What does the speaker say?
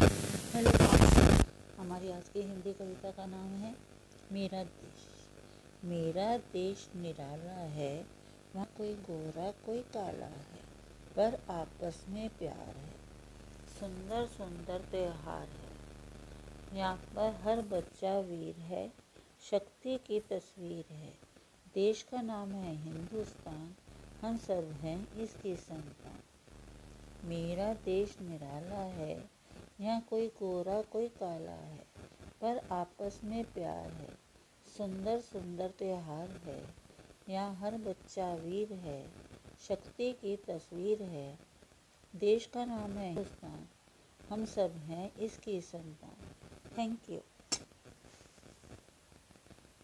Hello. हमारी आज की हिंदी कविता का नाम है, मेरा देश। मेरा देश निराला है, वहाँ कोई गोरा, कोई काला है, पर आपस में प्यार है। सुंदर सुंदर त्यौहार है। यहाँ पर हर बच्चा वीर है, शक्ति की तस्वीर है। देश का नाम है हिंदुस्तान, हम सब हैं इसकी संतान। मेरा देश निराला है यहाँ कोई गोरा, कोई काला है, पर आपस में प्यार है। सुंदर सुंदर त्यौहार है। यहाँ हर बच्चा वीर है। शक्ति की तस्वीर है। देश का नाम है हिंदुस्तान हम सब हैं इसकी संतान थैंक यू